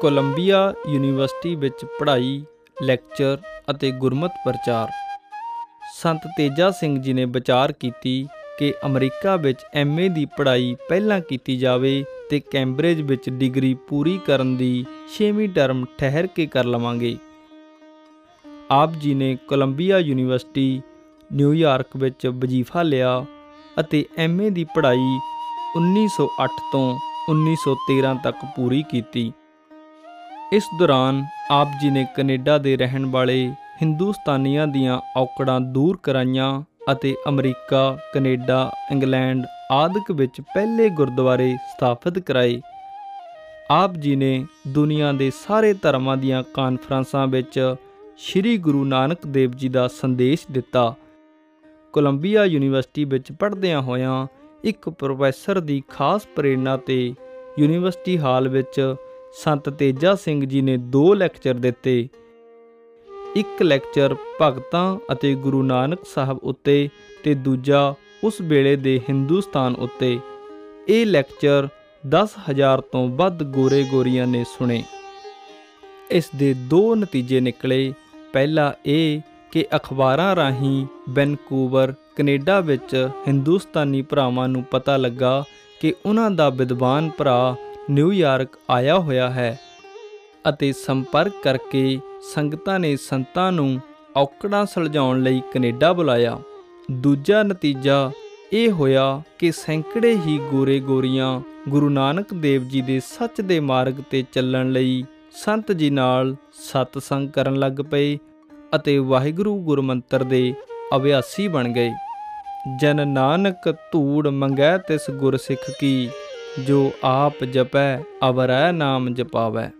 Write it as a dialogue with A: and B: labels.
A: Columbia university ਵਿੱਚ ਪੜ੍ਹਾਈ, lecture ਅਤੇ ਗੁਰਮਤ ਪ੍ਰਚਾਰ। ਸੰਤ ਤੇਜਾ ਸਿੰਘ ਜੀ ਨੇ ਵਿਚਾਰ ਕੀਤੀ ਕਿ ਅਮਰੀਕਾ ਵਿੱਚ ਐਮਏ ਦੀ ਪੜ੍ਹਾਈ ਪਹਿਲਾਂ ਕੀਤੀ ਜਾਵੇ ਤੇ ਕੈਂਬਰਿਜ ਵਿੱਚ ਡਿਗਰੀ ਪੂਰੀ ਕਰਨ ਦੀ 6ਵੀਂ ਟਰਮ ਠਹਿਰ ਕੇ ਕਰ ਲਵਾਂਗੇ। ਆਪ ਜੀ ਨੇ ਕੋਲੰਬੀਆ ਯੂਨੀਵਰਸਿਟੀ ਨਿਊਯਾਰਕ ਵਿੱਚ ਵਜ਼ੀਫਾ ਲਿਆ ਅਤੇ ਐਮਏ ਦੀ ਪੜ੍ਹਾਈ 1908 ਤੋਂ 1913 ਤੱਕ ਪੂਰੀ ਕੀਤੀ। ਇਸ ਦੌਰਾਨ ਆਪ ਜੀ ਨੇ ਕੈਨੇਡਾ ਦੇ ਰਹਿਣ ਵਾਲੇ ਹਿੰਦੁਸਤਾਨੀਆਂ ਦੀਆਂ ਔਕੜਾਂ ਦੂਰ ਕਰਾਈਆਂ ਅਤੇ ਅਮਰੀਕਾ, ਕੈਨੇਡਾ, ਇੰਗਲੈਂਡ ਆਦਿਕ ਵਿੱਚ ਪਹਿਲੇ ਗੁਰਦੁਆਰੇ ਸਥਾਪਿਤ ਕਰਾਏ। ਆਪ ਜੀ ਨੇ ਦੁਨੀਆ ਦੇ ਸਾਰੇ ਧਰਮਾਂ ਦੀਆਂ ਕਾਨਫਰੰਸਾਂ ਵਿੱਚ ਸ੍ਰੀ ਗੁਰੂ ਨਾਨਕ ਦੇਵ ਜੀ ਦਾ ਸੰਦੇਸ਼ ਦਿੱਤਾ। ਕੋਲੰਬੀਆ ਯੂਨੀਵਰਸਿਟੀ ਵਿੱਚ ਪੜ੍ਹਦਿਆਂ ਹੋਇਆਂ ਇੱਕ ਪ੍ਰੋਫੈਸਰ ਦੀ ਖਾਸ ਪ੍ਰੇਰਣਾ ਤੇ ਯੂਨੀਵਰਸਿਟੀ ਹਾਲ ਵਿੱਚ ਸੰਤ ਤੇਜਾ ਸਿੰਘ ਜੀ ਨੇ ਦੋ ਲੈਕਚਰ ਦਿੱਤੇ। ਇੱਕ ਲੈਕਚਰ ਭਗਤਾਂ ਅਤੇ ਗੁਰੂ ਨਾਨਕ ਸਾਹਿਬ ਉੱਤੇ ਤੇ ਦੂਜਾ ਉਸ ਵੇਲੇ ਦੇ ਹਿੰਦੁਸਤਾਨ ਉੱਤੇ। ਇਹ ਲੈਕਚਰ 10000 ਤੋਂ ਵੱਧ ਗੋਰੇ ਗੋਰੀਆਂ ਨੇ ਸੁਣੇ। ਇਸ ਦੇ ਦੋ ਨਤੀਜੇ ਨਿਕਲੇ। ਪਹਿਲਾ ਇਹ ਕਿ ਅਖਬਾਰਾਂ ਰਾਹੀਂ ਵੈਨਕੂਵਰ, ਕੈਨੇਡਾ ਵਿੱਚ ਹਿੰਦੁਸਤਾਨੀ ਭਰਾਵਾਂ ਨੂੰ ਪਤਾ ਲੱਗਾ ਕਿ ਉਹਨਾਂ ਦਾ ਵਿਦਵਾਨ ਭਰਾ ਨਿਊਯਾਰਕ ਆਇਆ ਹੋਇਆ ਹੈ ਅਤੇ ਸੰਪਰਕ ਕਰਕੇ ਸੰਗਤਾਂ ਨੇ ਸੰਤਾਂ ਨੂੰ ਔਕੜਾਂ ਸੁਲਝਾਉਣ ਲਈ ਕੈਨੇਡਾ ਬੁਲਾਇਆ। ਦੂਜਾ ਨਤੀਜਾ ਇਹ ਹੋਇਆ ਕਿ ਸੈਂਕੜੇ ਹੀ ਗੋਰੇ ਗੋਰੀਆਂ ਗੁਰੂ ਨਾਨਕ ਦੇਵ ਜੀ ਦੇ ਸੱਚ ਦੇ ਮਾਰਗ ਤੇ ਚੱਲਣ ਲਈ ਸੰਤ ਜੀ ਨਾਲ ਸਤਸੰਗ ਕਰਨ ਲੱਗ ਪਏ ਅਤੇ ਵਾਹਿਗੁਰੂ ਗੁਰਮੰਤਰ ਦੇ ਅਭਿਆਸੀ ਬਣ ਗਏ। ਜਨ ਨਾਨਕ ਧੂੜ ਮੰਗੈ ਤਿਸ ਗੁਰ ਸਿੱਖ ਕੀ ਜੋ ਆਪ ਜਪੈ ਅਵਰੈ ਨਾਮ ਜਪਾਵੈ।